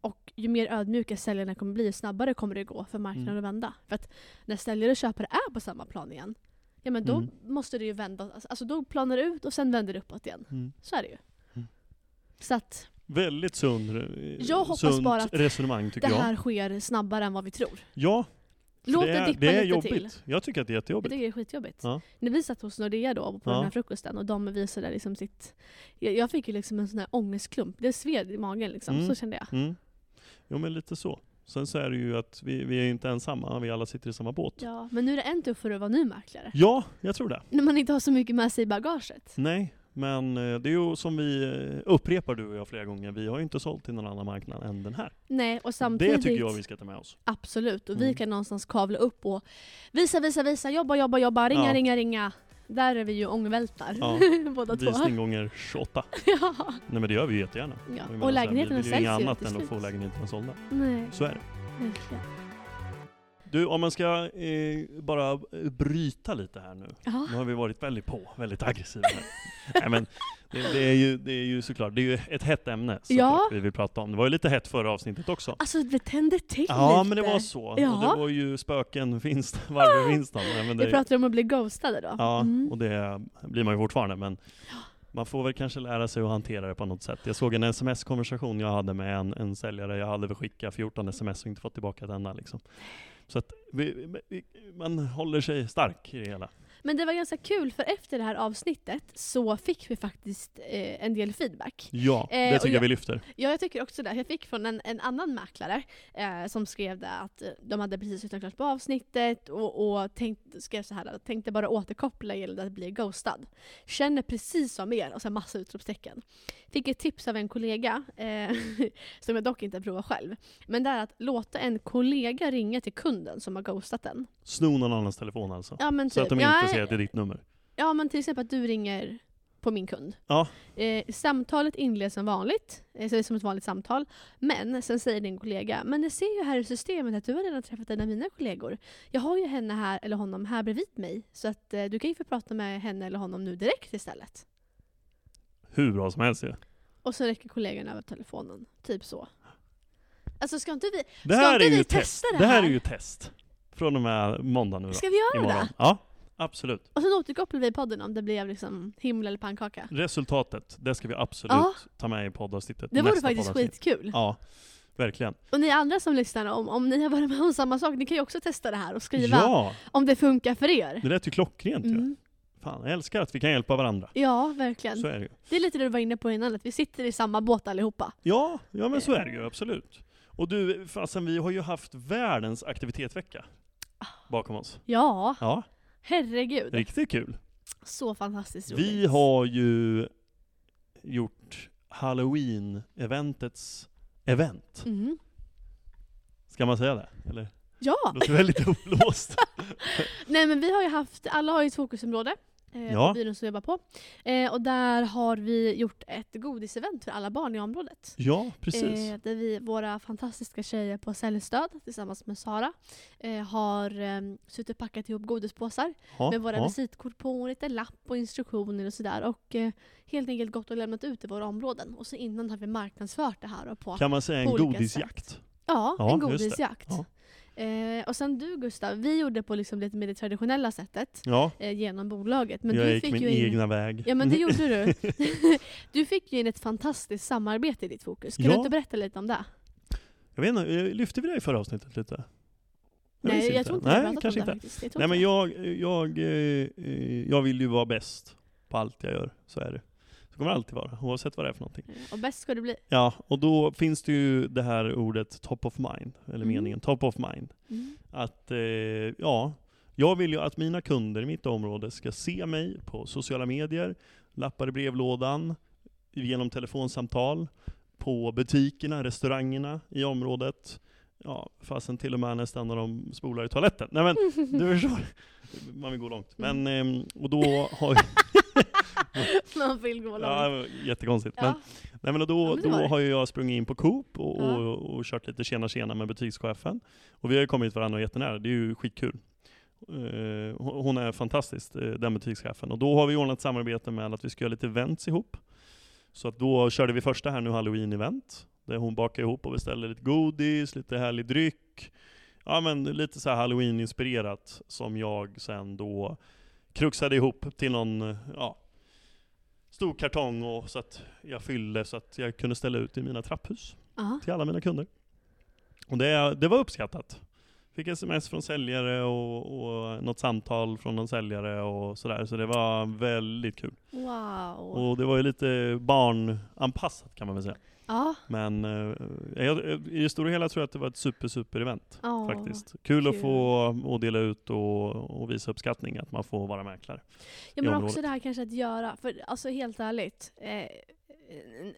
[SPEAKER 1] och ju mer ödmjuka säljarna kommer bli, ju snabbare kommer det gå för marknaden
[SPEAKER 2] Mm.
[SPEAKER 1] att vända. För att när säljare och köpare är på samma plan igen, ja men då
[SPEAKER 2] Mm.
[SPEAKER 1] måste det ju vända. Alltså då planar det ut och sen vänder det uppåt igen.
[SPEAKER 2] Mm.
[SPEAKER 1] Så är det ju.
[SPEAKER 2] Mm.
[SPEAKER 1] Så att
[SPEAKER 2] Väldigt sund,
[SPEAKER 1] Jag hoppas
[SPEAKER 2] sunt
[SPEAKER 1] bara att
[SPEAKER 2] resonemang
[SPEAKER 1] det
[SPEAKER 2] tycker jag.
[SPEAKER 1] här sker snabbare än vad vi tror.
[SPEAKER 2] Ja,
[SPEAKER 1] Låt
[SPEAKER 2] det är,
[SPEAKER 1] dippa
[SPEAKER 2] det är
[SPEAKER 1] lite
[SPEAKER 2] jobbigt.
[SPEAKER 1] till.
[SPEAKER 2] Jag tycker att det är
[SPEAKER 1] Jag
[SPEAKER 2] jättejobbigt.
[SPEAKER 1] tycker det är skitjobbigt.
[SPEAKER 2] Ja.
[SPEAKER 1] När vi satt hos Nordea då på
[SPEAKER 2] Ja.
[SPEAKER 1] den här frukosten och de visade liksom sitt... Jag, jag fick ju liksom en sån här ångestklump. Det sved i magen liksom.
[SPEAKER 2] Mm.
[SPEAKER 1] Så kände jag.
[SPEAKER 2] Mm. Jo men lite så. Sen så är det ju att vi, vi är inte ensamma, vi alla sitter i samma båt.
[SPEAKER 1] Ja, men nu är det än tuffare att vara nymäklare.
[SPEAKER 2] Ja, jag tror det.
[SPEAKER 1] När man inte har så mycket med sig i bagaget.
[SPEAKER 2] Nej, men eh, det är ju som vi eh, upprepar du och jag flera gånger, vi har ju inte sålt till någon annan marknad än den här.
[SPEAKER 1] Nej, och samtidigt...
[SPEAKER 2] Det tycker jag vi ska ta med oss.
[SPEAKER 1] Absolut. Och vi
[SPEAKER 2] Mm.
[SPEAKER 1] kan någonstans kavla upp och visa, visa, visa, jobba, jobba, jobba, ringa,
[SPEAKER 2] Ja.
[SPEAKER 1] ringa, ringa. Där är vi ju ångvältar.
[SPEAKER 2] Ja.
[SPEAKER 1] Båda två.
[SPEAKER 2] Visning gånger 28.
[SPEAKER 1] ja.
[SPEAKER 2] Nej men det gör vi ju jättegärna.
[SPEAKER 1] ja. Och lägenheterna
[SPEAKER 2] vi vill ju
[SPEAKER 1] säljs
[SPEAKER 2] inget
[SPEAKER 1] ju
[SPEAKER 2] annat
[SPEAKER 1] till
[SPEAKER 2] än att få lägenheterna sålda.
[SPEAKER 1] Nej,
[SPEAKER 2] Så är det.
[SPEAKER 1] verkligen.
[SPEAKER 2] Du, om man ska eh, bara bryta lite här nu.
[SPEAKER 1] Ja.
[SPEAKER 2] Nu har vi varit väldigt på, väldigt aggressiva här. Nej, men det, det, är ju, det är ju såklart, det är ju ett hett ämne
[SPEAKER 1] Ja.
[SPEAKER 2] vi vill prata om. Det var ju lite hett förra avsnittet också.
[SPEAKER 1] Alltså det tände till
[SPEAKER 2] Ja,
[SPEAKER 1] lite.
[SPEAKER 2] men det var så.
[SPEAKER 1] Ja.
[SPEAKER 2] Och det var ju spöken finst. Nej, men
[SPEAKER 1] Vi pratade om att bli ghostade då.
[SPEAKER 2] ja,
[SPEAKER 1] Mm.
[SPEAKER 2] och det blir man ju fortfarande, men man får väl kanske lära sig att hantera det på något sätt. Jag såg en sms-konversation jag hade med en, en säljare, jag hade väl skickat 14 sms och inte fått tillbaka ett enda liksom. Så att vi, vi, man håller sig stark i det hela.
[SPEAKER 1] Men det var ganska kul för efter det här avsnittet så fick vi faktiskt eh, en del feedback.
[SPEAKER 2] Ja,
[SPEAKER 1] Eh,
[SPEAKER 2] det
[SPEAKER 1] och
[SPEAKER 2] tycker jag
[SPEAKER 1] jag-
[SPEAKER 2] vi lyfter.
[SPEAKER 1] Ja, jag tycker också det. Jag fick från en, en annan mäklare eh, som skrev det att eh, de hade precis lyssnat klart på avsnittet och, och tänkt, skrev så här, tänkte bara återkoppla gällande att bli ghostad. Känner precis som er och så massa utropstecken. Fick ett tips av en kollega, eh, som jag dock inte provar själv. Men det är att låta en kollega ringa till kunden som har ghostat den.
[SPEAKER 2] Sno någon annans telefon alltså.
[SPEAKER 1] Ja, men
[SPEAKER 2] Så att
[SPEAKER 1] typ.
[SPEAKER 2] de
[SPEAKER 1] ja,
[SPEAKER 2] inte ser det är ditt nummer.
[SPEAKER 1] Ja, men till exempel att du ringer på min kund.
[SPEAKER 2] Ja.
[SPEAKER 1] Eh, samtalet inleds som vanligt, eh, så det är som ett vanligt samtal. Men sen säger din kollega, men jag ser ju här i systemet att du har redan träffat en av mina kollegor. Jag har ju henne här, eller honom här bredvid mig. Så att eh, du kan ju få prata med henne eller honom nu direkt istället.
[SPEAKER 2] Hur bra som helst ju.
[SPEAKER 1] Och så räcker kollegan över telefonen. Typ så. Alltså ska inte vi,
[SPEAKER 2] Det
[SPEAKER 1] Ska
[SPEAKER 2] här
[SPEAKER 1] inte
[SPEAKER 2] är
[SPEAKER 1] vi
[SPEAKER 2] ju
[SPEAKER 1] testa
[SPEAKER 2] test.
[SPEAKER 1] det
[SPEAKER 2] Det här är
[SPEAKER 1] här?
[SPEAKER 2] ju test. Från och med måndag nu då.
[SPEAKER 1] ska vi göra
[SPEAKER 2] Imorgon.
[SPEAKER 1] det?
[SPEAKER 2] Ja, absolut.
[SPEAKER 1] Och sen återkopplar vi i podden om det blev liksom himmel eller pannkaka.
[SPEAKER 2] Resultatet, det ska vi absolut
[SPEAKER 1] Ja.
[SPEAKER 2] ta med i poddavsnittet.
[SPEAKER 1] Det vore faktiskt skitkul.
[SPEAKER 2] Ja, verkligen.
[SPEAKER 1] Och ni andra som lyssnar, om, om ni har varit med om samma sak, ni kan ju också testa det här och skriva
[SPEAKER 2] Ja,
[SPEAKER 1] om det funkar för er.
[SPEAKER 2] det lät ju klockrent ju.
[SPEAKER 1] Mm.
[SPEAKER 2] Fan, jag älskar att vi kan hjälpa varandra.
[SPEAKER 1] Ja, verkligen.
[SPEAKER 2] Så är det ju.
[SPEAKER 1] Det är lite det du var inne på innan, att vi sitter i samma båt allihopa.
[SPEAKER 2] Ja, ja men så är det ju absolut. Och du, fasen vi har ju haft världens aktivitetevecka bakom oss.
[SPEAKER 1] Ja,
[SPEAKER 2] Ja,
[SPEAKER 1] herregud.
[SPEAKER 2] riktigt kul.
[SPEAKER 1] Så fantastiskt roligt.
[SPEAKER 2] Vi har ju gjort Halloween-eventets event.
[SPEAKER 1] Mm.
[SPEAKER 2] Ska man säga det? Eller?
[SPEAKER 1] Ja!
[SPEAKER 2] Det låter väldigt upplåst.
[SPEAKER 1] Nej men vi har ju haft, alla har ju ett fokusområde. Eh,
[SPEAKER 2] Ja.
[SPEAKER 1] på byrån som vi jobbar på. Eh, och där har vi gjort ett godisevent för alla barn i området.
[SPEAKER 2] Ja, precis.
[SPEAKER 1] Eh, där vi, våra fantastiska tjejer på Säljstöd tillsammans med Sara eh, har eh, suttit och packat ihop godispåsar
[SPEAKER 2] Ja,
[SPEAKER 1] med våra
[SPEAKER 2] ja.
[SPEAKER 1] visitkort på, lite lapp och instruktioner och sådär. Och eh, helt enkelt gått och lämnat ut i våra områden. Och så innan har vi marknadsfört det här. Och på,
[SPEAKER 2] Kan man säga en godisjakt?
[SPEAKER 1] ja,
[SPEAKER 2] Ja,
[SPEAKER 1] en godisjakt.
[SPEAKER 2] Ja.
[SPEAKER 1] Eh, och sen du Gustav, vi gjorde på liksom lite mer det traditionella sättet
[SPEAKER 2] Ja,
[SPEAKER 1] eh, genom bolaget. Men
[SPEAKER 2] jag
[SPEAKER 1] du
[SPEAKER 2] gick
[SPEAKER 1] fick
[SPEAKER 2] min
[SPEAKER 1] ju in,
[SPEAKER 2] egna väg.
[SPEAKER 1] Ja men det gjorde du. du fick ju in ett fantastiskt samarbete i ditt fokus. Kan du
[SPEAKER 2] Ja.
[SPEAKER 1] inte berätta lite om det?
[SPEAKER 2] Jag vet inte, eh, lyfte vi det i förra avsnittet lite? minns
[SPEAKER 1] Nej, jag tror inte
[SPEAKER 2] Nej,
[SPEAKER 1] pratat
[SPEAKER 2] kanske
[SPEAKER 1] om det
[SPEAKER 2] inte.
[SPEAKER 1] faktiskt. Jag
[SPEAKER 2] Nej men jag, jag, eh, eh, jag vill ju vara bäst på allt jag gör, så är det. Så kommer det alltid vara, oavsett vad det är för någonting.
[SPEAKER 1] Eh, Och bäst ska du bli.
[SPEAKER 2] Ja, och då finns det ju det här ordet top of mind, eller
[SPEAKER 1] Mm.
[SPEAKER 2] meningen top of mind.
[SPEAKER 1] Mm.
[SPEAKER 2] Att, eh, ja, jag vill ju att mina kunder i mitt område ska se mig på sociala medier, lappar i brevlådan, genom telefonsamtal, på butikerna, restaurangerna i området. Ja, fastän till och med nästan när de spolar i toaletten. Nej men, du förstår. Man vill gå långt. Men, ehm, och då har
[SPEAKER 1] Man vill gå långt.
[SPEAKER 2] Ja, jättekonstigt.
[SPEAKER 1] Ja.
[SPEAKER 2] Men, nej, men då,
[SPEAKER 1] Ja, men
[SPEAKER 2] då har ju jag sprungit in på Coop och,
[SPEAKER 1] Ja.
[SPEAKER 2] och, och kört lite tjena tjena med butikschefen. Och vi har ju kommit varandra jättenära, det är ju skitkul. Eh, hon är fantastisk, eh, den butikschefen. Och då har vi ordnat samarbete med att vi ska göra lite events ihop. Så att då körde vi första här nu halloween-event, där hon bakar ihop och beställer lite godis, lite härlig dryck. Ja men lite så här halloween-inspirerat, som jag sen då kruxade ihop till någon, ja, stor kartong och så att jag fyllde så att jag kunde ställa ut i mina trapphus
[SPEAKER 1] Ja.
[SPEAKER 2] till alla mina kunder. Och det, det var uppskattat. Fick sms från säljare och, och något samtal från någon säljare och sådär. Så det var väldigt kul.
[SPEAKER 1] Wow.
[SPEAKER 2] Och det var ju lite barnanpassat kan man väl säga.
[SPEAKER 1] Ja.
[SPEAKER 2] Men eh, jag, i det stora hela tror jag att det var ett super, super event.
[SPEAKER 1] Ja.
[SPEAKER 2] Faktiskt. Kul, att
[SPEAKER 1] kul.
[SPEAKER 2] få och dela ut och, och visa uppskattning att man får vara mäklare.
[SPEAKER 1] Ja men också det här kanske att göra, för alltså helt ärligt. Eh,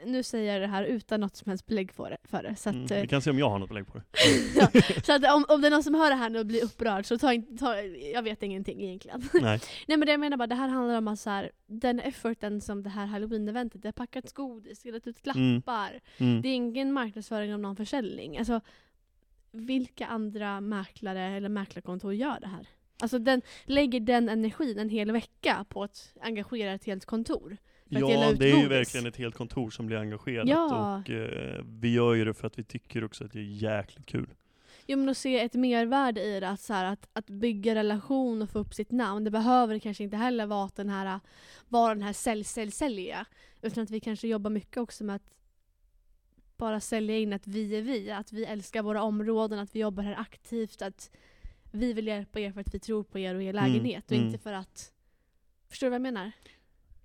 [SPEAKER 1] nu säger jag det här utan något som helst belägg för det. För det så att,
[SPEAKER 2] Mm,
[SPEAKER 1] eh,
[SPEAKER 2] vi kan se om jag har något belägg på det.
[SPEAKER 1] så att om, om det är någon som hör det här nu och blir upprörd så ta inte, ta, jag vet ingenting egentligen.
[SPEAKER 2] Nej.
[SPEAKER 1] Nej men det jag menar bara, det här handlar om att så här, den efforten som det här halloween-eventet, det har packats godis, delat ut
[SPEAKER 2] Mm.
[SPEAKER 1] lappar.
[SPEAKER 2] Mm.
[SPEAKER 1] Det är ingen marknadsföring av någon försäljning. Alltså, vilka andra mäklare eller mäklarkontor gör det här? Alltså den, lägger den energin en hel vecka på att engagera ett helt kontor. För att dela
[SPEAKER 2] Ja,
[SPEAKER 1] ut
[SPEAKER 2] det är ju
[SPEAKER 1] godis.
[SPEAKER 2] verkligen ett helt kontor som blir engagerat.
[SPEAKER 1] Ja.
[SPEAKER 2] Och eh, vi gör ju det för att vi tycker också att det är jäkligt kul.
[SPEAKER 1] Jo men att se ett mervärde i det, att, så här, att, att bygga relation och få upp sitt namn. Det behöver kanske inte heller vara, att den här, vara den här sälj, sälj, sälja. Utan att vi kanske jobbar mycket också med att bara sälja in att vi är vi. Att vi älskar våra områden, att vi jobbar här aktivt. Att vi vill hjälpa er för att vi tror på er och er
[SPEAKER 2] Mm,
[SPEAKER 1] lägenhet. Och
[SPEAKER 2] mm.
[SPEAKER 1] inte för att... Förstår du vad jag menar?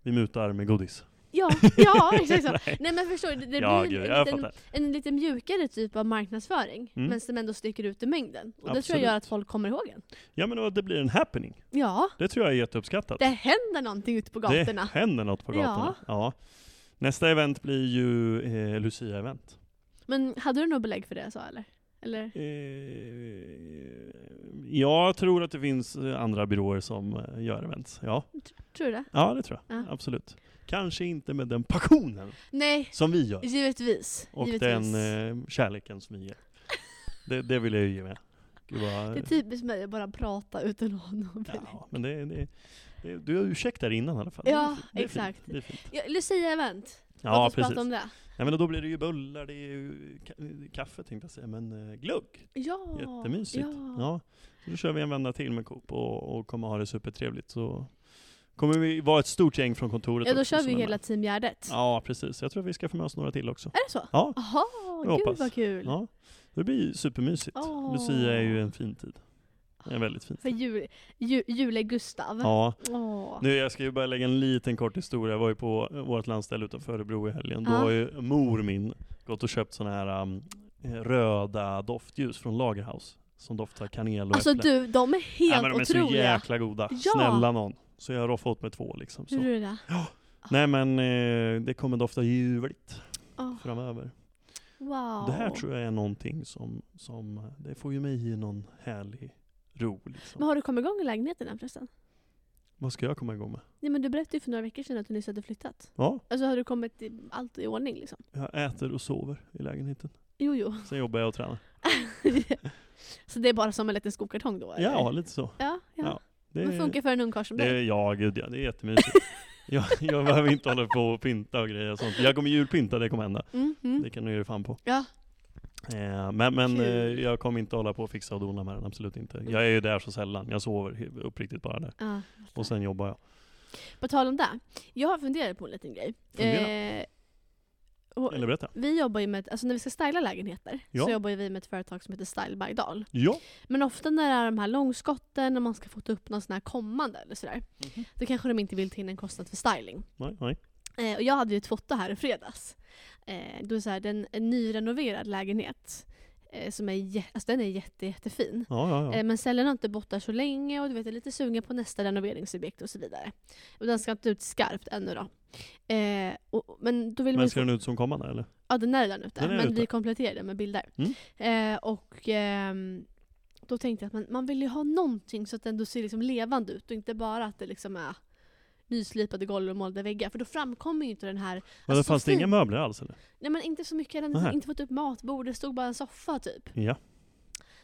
[SPEAKER 2] Vi mutar med godis.
[SPEAKER 1] Ja, ja exakt så.
[SPEAKER 2] Nej.
[SPEAKER 1] Nej men förstår du, det,
[SPEAKER 2] ja,
[SPEAKER 1] blir
[SPEAKER 2] gud,
[SPEAKER 1] en, liten, en lite mjukare typ av marknadsföring.
[SPEAKER 2] Mm.
[SPEAKER 1] Men som ändå sticker ut i mängden. Och det tror jag
[SPEAKER 2] Absolut.
[SPEAKER 1] gör att folk kommer ihåg en.
[SPEAKER 2] Ja men det blir en happening.
[SPEAKER 1] Ja,
[SPEAKER 2] Det tror jag är jätteuppskattat.
[SPEAKER 1] det händer någonting ute på gatorna.
[SPEAKER 2] Det händer något på gatorna. Ja. Nästa event blir ju eh, Lucia-event.
[SPEAKER 1] Men hade du något belägg för det jag sa eller? Eller?
[SPEAKER 2] Eh, jag tror att det finns eh, andra byråer som eh, gör events. Ja,
[SPEAKER 1] Tror du det?
[SPEAKER 2] ja det tror jag.
[SPEAKER 1] Ja.
[SPEAKER 2] Absolut. Kanske inte med den passionen
[SPEAKER 1] Nej,
[SPEAKER 2] som vi gör.
[SPEAKER 1] givetvis.
[SPEAKER 2] Och
[SPEAKER 1] givetvis.
[SPEAKER 2] den kärleken som vi ger. Det, det vill jag ju ge med. Gud vad,
[SPEAKER 1] Det är typiskt mig att bara prata utan att ha belägg.
[SPEAKER 2] ja, men det, det, det, du har ursäktat innan i alla fall.
[SPEAKER 1] Ja, exakt.
[SPEAKER 2] Fint. Fint.
[SPEAKER 1] Ja, Lucia-event.
[SPEAKER 2] Ja,
[SPEAKER 1] Låt oss
[SPEAKER 2] precis.
[SPEAKER 1] prata om det.
[SPEAKER 2] Ja, men då blir det ju bullar, det är ju ka- kaffe tänkte jag säga, men eh, glögg.
[SPEAKER 1] Ja.
[SPEAKER 2] Jättemysigt.
[SPEAKER 1] Ja.
[SPEAKER 2] Ja. Så då kör vi en vända till med Coop och, och kommer ha det supertrevligt. Så kommer vi vara ett stort gäng från kontoret
[SPEAKER 1] ja, då
[SPEAKER 2] också
[SPEAKER 1] kör vi hela
[SPEAKER 2] med.
[SPEAKER 1] Team Gärdet.
[SPEAKER 2] Ja, precis. Jag tror att vi ska få med oss några till också.
[SPEAKER 1] Är det så?
[SPEAKER 2] Ja,
[SPEAKER 1] Jaha, gud
[SPEAKER 2] hoppas.
[SPEAKER 1] vad kul.
[SPEAKER 2] ja. Det blir supermysigt.
[SPEAKER 1] Åh.
[SPEAKER 2] Lucia är ju en fin tid. Det är väldigt fin
[SPEAKER 1] För jul, ju, Jule-Gustav.
[SPEAKER 2] Ja,
[SPEAKER 1] Åh.
[SPEAKER 2] nu jag ska ju bara lägga en liten kort historia. Jag var ju på vårt landställe utanför Örebro i helgen. Då
[SPEAKER 1] Ja.
[SPEAKER 2] har ju mor min gått och köpt såna här um, röda doftljus från Lagerhaus. Som doftar kanel och
[SPEAKER 1] Alltså
[SPEAKER 2] äpple.
[SPEAKER 1] du, de är helt
[SPEAKER 2] ja, men de är så
[SPEAKER 1] otroliga.
[SPEAKER 2] jäkla goda.
[SPEAKER 1] Ja.
[SPEAKER 2] Snälla någon. Så jag har roffat åt mig två liksom. Så.
[SPEAKER 1] du det?
[SPEAKER 2] Nej men eh, det kommer dofta ljuvligt
[SPEAKER 1] Åh,
[SPEAKER 2] framöver.
[SPEAKER 1] wow.
[SPEAKER 2] Det här tror jag är någonting som, som, det får ju mig i någon härlig ro liksom.
[SPEAKER 1] Men har du kommit igång i lägenheten än förresten?
[SPEAKER 2] Vad ska jag komma igång med?
[SPEAKER 1] Nej men du berättade ju för några veckor sedan att du nyss hade flyttat.
[SPEAKER 2] Ja,
[SPEAKER 1] Alltså har du kommit i, allt i ordning liksom?
[SPEAKER 2] jag äter och sover i lägenheten.
[SPEAKER 1] Jo jo.
[SPEAKER 2] Sen jobbar jag och tränar.
[SPEAKER 1] så det är bara som en liten skokartong då? eller?
[SPEAKER 2] Ja, lite så.
[SPEAKER 1] Ja, ja.
[SPEAKER 2] Ja, Det,
[SPEAKER 1] Det funkar för en ungkarl som dig.
[SPEAKER 2] ja, gud ja, det är jättemysigt. jag, jag behöver inte hålla på och pynta och grejer och sånt. Jag kommer julpynta, det kommer hända.
[SPEAKER 1] Mm, mm.
[SPEAKER 2] Det kan du ge fan på.
[SPEAKER 1] Ja.
[SPEAKER 2] Eh, men men eh, jag kommer inte hålla på och fixa och dona med den, absolut inte. Jag är ju där så sällan. Jag sover uppriktigt bara där.
[SPEAKER 1] ja.
[SPEAKER 2] Och sen jobbar jag.
[SPEAKER 1] På tal om det. Jag har funderat på en liten grej.
[SPEAKER 2] Fundera.
[SPEAKER 1] Eh,
[SPEAKER 2] Eller berätta.
[SPEAKER 1] vi jobbar ju med, ett- alltså när vi ska styla lägenheter
[SPEAKER 2] Ja.
[SPEAKER 1] så jobbar ju vi med ett företag som heter Style by Dahl.
[SPEAKER 2] Ja.
[SPEAKER 1] Men ofta när det är de här långskotten, när man ska fota upp någon sån här kommande eller sådär.
[SPEAKER 2] Mhm.
[SPEAKER 1] Då kanske de inte vill ta in en kostnad för styling.
[SPEAKER 2] Nej, nej.
[SPEAKER 1] Eh, och jag hade ju ett foto här i fredags. Eh, då är så här, är en, en nyrenoverad lägenhet. Eh, som är, alltså den är jätte, jättefin.
[SPEAKER 2] Ja, ja, ja.
[SPEAKER 1] Eh, men säljaren har inte bott där så länge och du vet, är lite sugen på nästa renoveringsobjekt och så vidare. Och den ska inte ut skarpt ännu då. Eh, och, men då vill man
[SPEAKER 2] Men
[SPEAKER 1] ju
[SPEAKER 2] ska den ut som kommande eller?
[SPEAKER 1] Ja den är redan ute,
[SPEAKER 2] Den är
[SPEAKER 1] men
[SPEAKER 2] ute.
[SPEAKER 1] vi kompletterar den med bilder.
[SPEAKER 2] Mm.
[SPEAKER 1] Eh, och ehm, då tänkte jag att man, man vill ju ha någonting så att det ändå ser liksom levande ut och inte bara att det liksom är nyslipade golv och målade väggar. För då framkommer ju inte den här...
[SPEAKER 2] Men
[SPEAKER 1] Alltså,
[SPEAKER 2] fanns det inga möbler alls eller?
[SPEAKER 1] Nej men inte så mycket, jag hade
[SPEAKER 2] Nähä.
[SPEAKER 1] inte fått upp matbord, det stod bara en soffa typ.
[SPEAKER 2] Ja.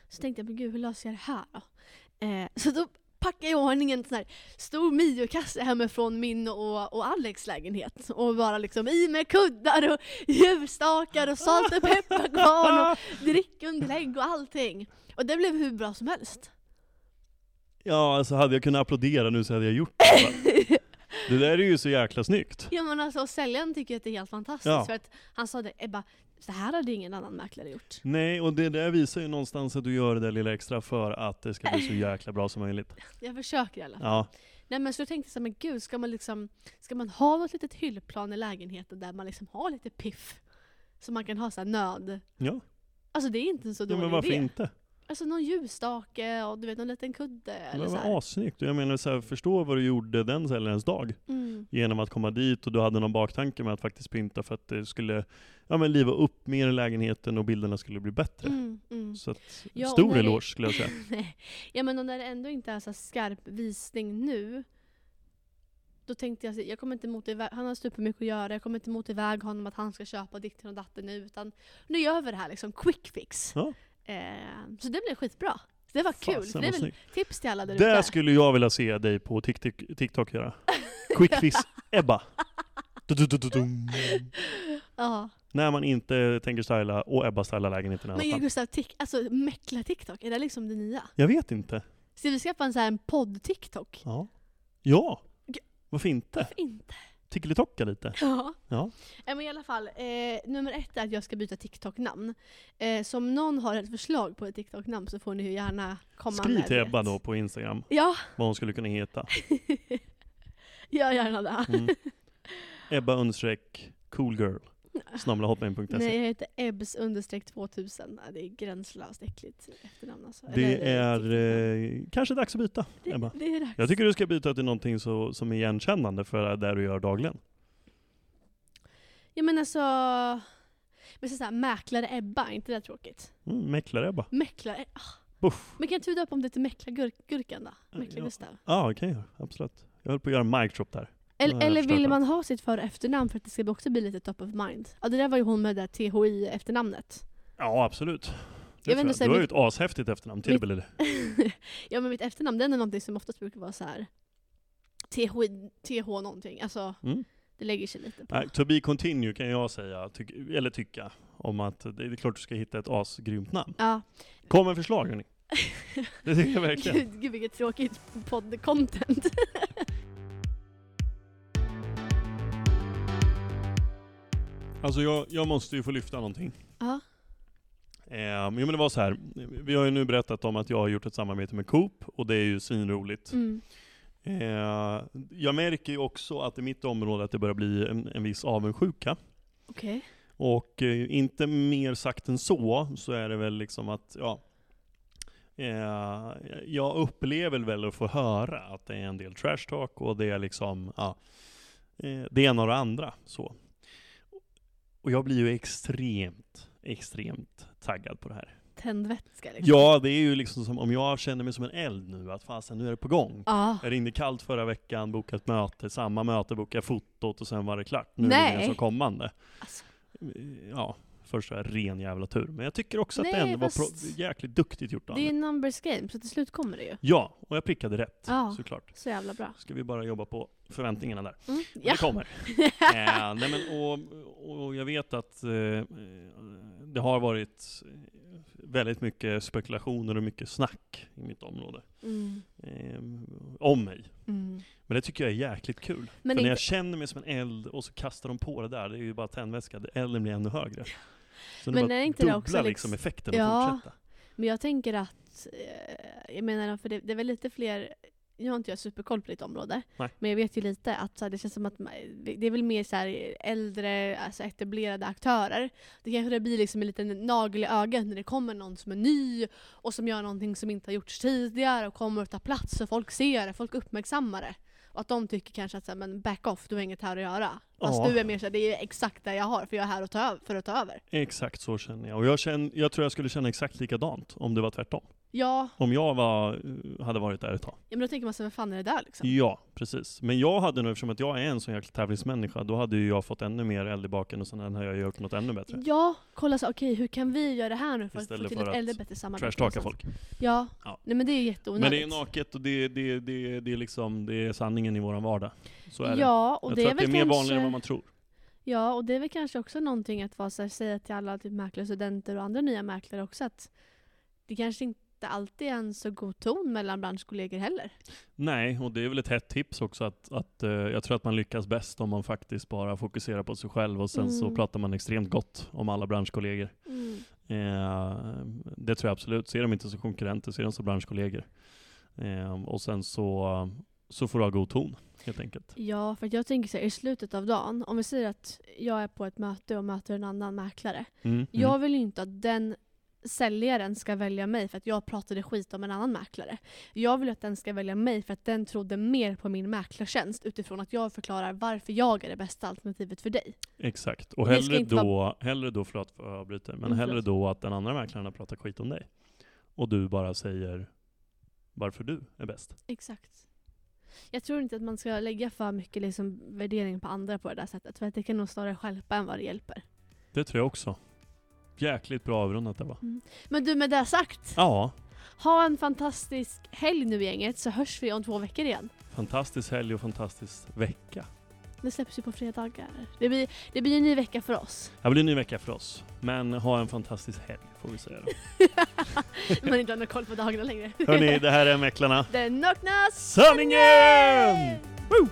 [SPEAKER 1] Så tänkte jag, men gud hur löser jag det här då? Eh, så då packade jag i ordning en sån här stor Mio-kasse hemifrån min och, och Alex lägenhet. Och bara liksom i med kuddar och ljusstakar och salt och pepparkvarn och drickunderlägg och allting. Och det blev hur bra som helst.
[SPEAKER 2] Ja, alltså hade jag kunnat applådera nu så hade jag gjort det. Det där är ju så jäkla snyggt.
[SPEAKER 1] Ja men alltså och säljaren tycker att det är helt fantastiskt
[SPEAKER 2] Ja.
[SPEAKER 1] för att han sa det, Ebba, så här hade ingen annan mäklare gjort.
[SPEAKER 2] Nej, och det där visar ju någonstans att du gör det där lilla extra för att det ska bli så jäkla bra som möjligt.
[SPEAKER 1] Jag försöker i alla fall.
[SPEAKER 2] Ja,
[SPEAKER 1] Nej men så jag tänkte så här, men gud, ska man liksom, ska man ha något litet hyllplan i lägenheten där man liksom har lite piff? Så man kan ha så nöd.
[SPEAKER 2] ja.
[SPEAKER 1] Alltså det är inte en så
[SPEAKER 2] ja
[SPEAKER 1] dålig
[SPEAKER 2] men varför
[SPEAKER 1] idé.
[SPEAKER 2] inte?
[SPEAKER 1] Alltså någon ljusstake och du vet någon liten kudde
[SPEAKER 2] Det
[SPEAKER 1] eller så
[SPEAKER 2] var assnyggt. Och Jag menar, så här, förstå vad du gjorde den säljarens dag.
[SPEAKER 1] Mm.
[SPEAKER 2] Genom att komma dit och du hade någon baktanke med att faktiskt pynta för att det skulle ja, men liva upp mer i lägenheten och bilderna skulle bli bättre.
[SPEAKER 1] Mm, mm.
[SPEAKER 2] Så att,
[SPEAKER 1] Ja, och
[SPEAKER 2] stor
[SPEAKER 1] när det-
[SPEAKER 2] eloge skulle jag säga.
[SPEAKER 1] Ja men om när det ändå inte är så skarp visning nu. Då tänkte jag, jag kommer inte motivera, han har supermycket att göra, jag kommer inte motivera honom att han ska köpa ditten och datten nu. Utan nu gör vi det här liksom quick fix.
[SPEAKER 2] Ja.
[SPEAKER 1] Eh, så det blev skitbra. Det var kul.
[SPEAKER 2] Fasen,
[SPEAKER 1] Så det är väl tips till alla där ute.
[SPEAKER 2] skulle jag vilja se dig på TikTok, TikTok göra. Quick quiz Ebba. Du, du, du, du, dum.
[SPEAKER 1] Ja.
[SPEAKER 2] När man inte tänker styla och Ebba stylar lägenheten i alla
[SPEAKER 1] Men
[SPEAKER 2] fall.
[SPEAKER 1] Gustav, tik- alltså mäckla-TikTok, är det liksom det nya?
[SPEAKER 2] Jag vet inte.
[SPEAKER 1] Ska vi skaffa en sån här en podd-TikTok?
[SPEAKER 2] Ja. Ja!
[SPEAKER 1] G-
[SPEAKER 2] Varför inte?
[SPEAKER 1] Varför inte?
[SPEAKER 2] Tickelitocka lite.
[SPEAKER 1] Ja.
[SPEAKER 2] Ja.
[SPEAKER 1] Eh, Men i alla fall, eh, nummer ett är att jag ska byta TikTok-namn. Eh, så om någon har ett förslag på ett TikTok-namn så får ni ju gärna komma
[SPEAKER 2] Skriv
[SPEAKER 1] med
[SPEAKER 2] till
[SPEAKER 1] det.
[SPEAKER 2] Ebba då på Instagram
[SPEAKER 1] Ja,
[SPEAKER 2] vad hon skulle kunna heta.
[SPEAKER 1] gör gärna det.
[SPEAKER 2] Mm. Ebba understreck coolgirl snabla hotmail.se.
[SPEAKER 1] Nej, jag heter Ebbs understreck 2000. Ja, Det är gränslöst äckligt efternamn alltså.
[SPEAKER 2] Det
[SPEAKER 1] Eller,
[SPEAKER 2] är eh, kanske dags att byta,
[SPEAKER 1] det,
[SPEAKER 2] Ebba.
[SPEAKER 1] det är dags.
[SPEAKER 2] Jag tycker du ska byta till någonting så, som är igenkännande för det du gör dagligen.
[SPEAKER 1] Ja men alltså... Men så så här, mäklare Ebba, är inte det tråkigt?
[SPEAKER 2] Mm, Mäklar-Ebba.
[SPEAKER 1] Mäklare... Ah.
[SPEAKER 2] Buff.
[SPEAKER 1] Men kan inte du döpa om det till Mäklargurkan då? Mäklar-Gustav?
[SPEAKER 2] Ja, okej. absolut. Jag höll på att göra en mic drop där.
[SPEAKER 1] Eller, eller vill man ha sitt för och efternamn för att det ska också bli lite top of mind? Ja det där var ju hon med det där THI efternamnet.
[SPEAKER 2] Ja, absolut. Det
[SPEAKER 1] Jag vet inte,
[SPEAKER 2] Du har ju ett ashäftigt efternamn, eller?
[SPEAKER 1] ja men mitt efternamn det är någonting som oftast brukar vara så här THI, TH någonting. Alltså
[SPEAKER 2] Mm.
[SPEAKER 1] det lägger sig lite på.
[SPEAKER 2] Nej, to be continue kan jag säga, tyck, eller tycka, om att det är klart du ska hitta ett asgrymt namn.
[SPEAKER 1] Ja.
[SPEAKER 2] Kom med förslag hörni. Det tycker jag verkligen.
[SPEAKER 1] Gud, gud vilket tråkigt podd-content.
[SPEAKER 2] Alltså jag, jag måste ju få lyfta någonting.
[SPEAKER 1] Ja.
[SPEAKER 2] Eh, jo men det var så här. vi har ju nu berättat om att jag har gjort ett samarbete med Coop, och det är ju svinroligt.
[SPEAKER 1] Mm.
[SPEAKER 2] Eh, jag märker ju också att i mitt område att det börjar bli en, en viss avundsjuka.
[SPEAKER 1] Okej.
[SPEAKER 2] Och eh, inte mer sagt än så, så är det väl liksom att, ja, eh, jag upplever väl att få höra att det är en del trash talk och det är liksom, ja, eh, det ena och det andra. Så. Och jag blir ju extremt, extremt taggad på det här.
[SPEAKER 1] Tändvätska liksom.
[SPEAKER 2] Ja, det är ju liksom som om jag känner mig som en eld nu, att fasen nu är det på gång.
[SPEAKER 1] Ja.
[SPEAKER 2] Jag ringde kallt förra veckan, bokade ett möte, samma möte bokade fotot och sen var det klart. Nu
[SPEAKER 1] Nej.
[SPEAKER 2] är det som kommande.
[SPEAKER 1] Alltså.
[SPEAKER 2] Ja, först var jag ren jävla tur. Men jag tycker också att
[SPEAKER 1] Nej,
[SPEAKER 2] det ändå var
[SPEAKER 1] fast-
[SPEAKER 2] pro- jäkligt duktigt gjort av
[SPEAKER 1] Det är ju numbers game, så till slut kommer det ju.
[SPEAKER 2] Ja, och jag prickade rätt,
[SPEAKER 1] Ja.
[SPEAKER 2] såklart.
[SPEAKER 1] Så jävla bra.
[SPEAKER 2] Ska vi bara jobba på förväntningarna där.
[SPEAKER 1] Mm. Ja.
[SPEAKER 2] Det kommer. eh, nej men, och, och jag vet att eh, det har varit väldigt mycket spekulationer och mycket snack i mitt område.
[SPEAKER 1] Mm.
[SPEAKER 2] Eh, om mig.
[SPEAKER 1] Mm.
[SPEAKER 2] Men det tycker jag är jäkligt kul.
[SPEAKER 1] Men
[SPEAKER 2] För när jag
[SPEAKER 1] inte-
[SPEAKER 2] känner mig som en eld och så kastar de på det där, det är ju bara tändvätska, elden blir ännu högre. Så
[SPEAKER 1] Men är inte det också
[SPEAKER 2] liksom
[SPEAKER 1] liksom-
[SPEAKER 2] effekten
[SPEAKER 1] Ja.
[SPEAKER 2] och fortsätta.
[SPEAKER 1] Men jag tänker att, eh, jag menar för det, det är väl lite fler, nu har inte jag superkoll på ditt område,
[SPEAKER 2] Nej.
[SPEAKER 1] men jag vet ju lite att så här, det känns som att det är väl mer så här äldre, alltså etablerade aktörer. Det kanske det blir liksom en liten nagel i ögat när det kommer någon som är ny och som gör någonting som inte har gjorts tidigare och kommer att ta plats och folk ser det, folk uppmärksammar det. Och att de tycker kanske att så här, men back off, du har inget här att göra. Fast
[SPEAKER 2] Ja.
[SPEAKER 1] du är mer såhär, det är exakt det jag har för jag är här att ta över, för att ta över.
[SPEAKER 2] Exakt så känner jag. Och jag, känner, jag tror jag skulle känna exakt likadant om det var tvärtom.
[SPEAKER 1] Ja,
[SPEAKER 2] Om jag var, hade varit där ett tag.
[SPEAKER 1] ja men då tänker man sig, vad fan är det där liksom?
[SPEAKER 2] Ja, precis. Men jag hade nog, eftersom att jag är en sån jäkla tävlingsmänniska, då hade ju jag fått ännu mer eld i baken och sen hade jag gjort något ännu bättre.
[SPEAKER 1] Ja, kolla så, okej hur kan vi göra det här nu för att få
[SPEAKER 2] Istället
[SPEAKER 1] till
[SPEAKER 2] för
[SPEAKER 1] ett
[SPEAKER 2] att
[SPEAKER 1] ännu bättre samarbete?
[SPEAKER 2] Trashtalka
[SPEAKER 1] och sånt.
[SPEAKER 2] folk.
[SPEAKER 1] Ja.
[SPEAKER 2] Ja.
[SPEAKER 1] nej men det är jätteonödigt.
[SPEAKER 2] Men det är naket och det, det, det, det, är liksom, det är sanningen i våran vardag. Så är det.
[SPEAKER 1] Ja, och
[SPEAKER 2] jag
[SPEAKER 1] det
[SPEAKER 2] tror
[SPEAKER 1] är
[SPEAKER 2] att det är mer
[SPEAKER 1] kanske...
[SPEAKER 2] vanligare än vad man tror.
[SPEAKER 1] Ja, och det är väl kanske också någonting att vara så här, säga till alla typ mäklarstudenter och andra nya mäklare också att det kanske inte alltid är en så god ton mellan branschkollegor heller.
[SPEAKER 2] Nej, och det är väl ett hett tips också att, att eh, jag tror att man lyckas bäst om man faktiskt bara fokuserar på sig själv och sen så
[SPEAKER 1] Mm.
[SPEAKER 2] pratar man extremt gott om alla branschkollegor. Eh, det tror jag absolut. Se dem inte som konkurrenter, se dem som branschkollegor. Eh, och sen så, så får du ha god ton, helt enkelt.
[SPEAKER 1] Ja, för jag tänker så här, i slutet av dagen, om vi säger att jag är på ett möte och möter en annan mäklare.
[SPEAKER 2] Mm,
[SPEAKER 1] Jag
[SPEAKER 2] mm.
[SPEAKER 1] vill ju inte att den säljaren ska välja mig för att jag pratade skit om en annan mäklare. Jag vill att den ska välja mig för att den trodde mer på min mäklartjänst utifrån att jag förklarar varför jag är det bästa alternativet för dig.
[SPEAKER 2] Exakt. Och hellre då, hellre då, förlåt för att jag avbryter, men
[SPEAKER 1] Mm,
[SPEAKER 2] hellre
[SPEAKER 1] förlåt.
[SPEAKER 2] då att den andra mäklaren har pratat skit om dig. Och du bara säger varför du är bäst.
[SPEAKER 1] Exakt. Jag tror inte att man ska lägga för mycket liksom värdering på andra på det där sättet. För att det kan nog snarare stjälpa än vad det hjälper.
[SPEAKER 2] Det tror jag också. Jäkligt bra avrundat det va?
[SPEAKER 1] Men du med det sagt,
[SPEAKER 2] Ja,
[SPEAKER 1] ha en fantastisk helg nu gänget så hörs vi om två veckor igen.
[SPEAKER 2] fantastisk helg och fantastisk vecka.
[SPEAKER 1] Det släpps ju på fredagar. Det blir, det blir en ny vecka för oss.
[SPEAKER 2] Det blir en ny vecka för oss. Men ha en fantastisk helg får vi säga då.
[SPEAKER 1] Man inte har någon koll på dagarna längre.
[SPEAKER 2] Hörni, det här är Mäklarna.
[SPEAKER 1] Den nakna
[SPEAKER 2] Sanningen! Woo!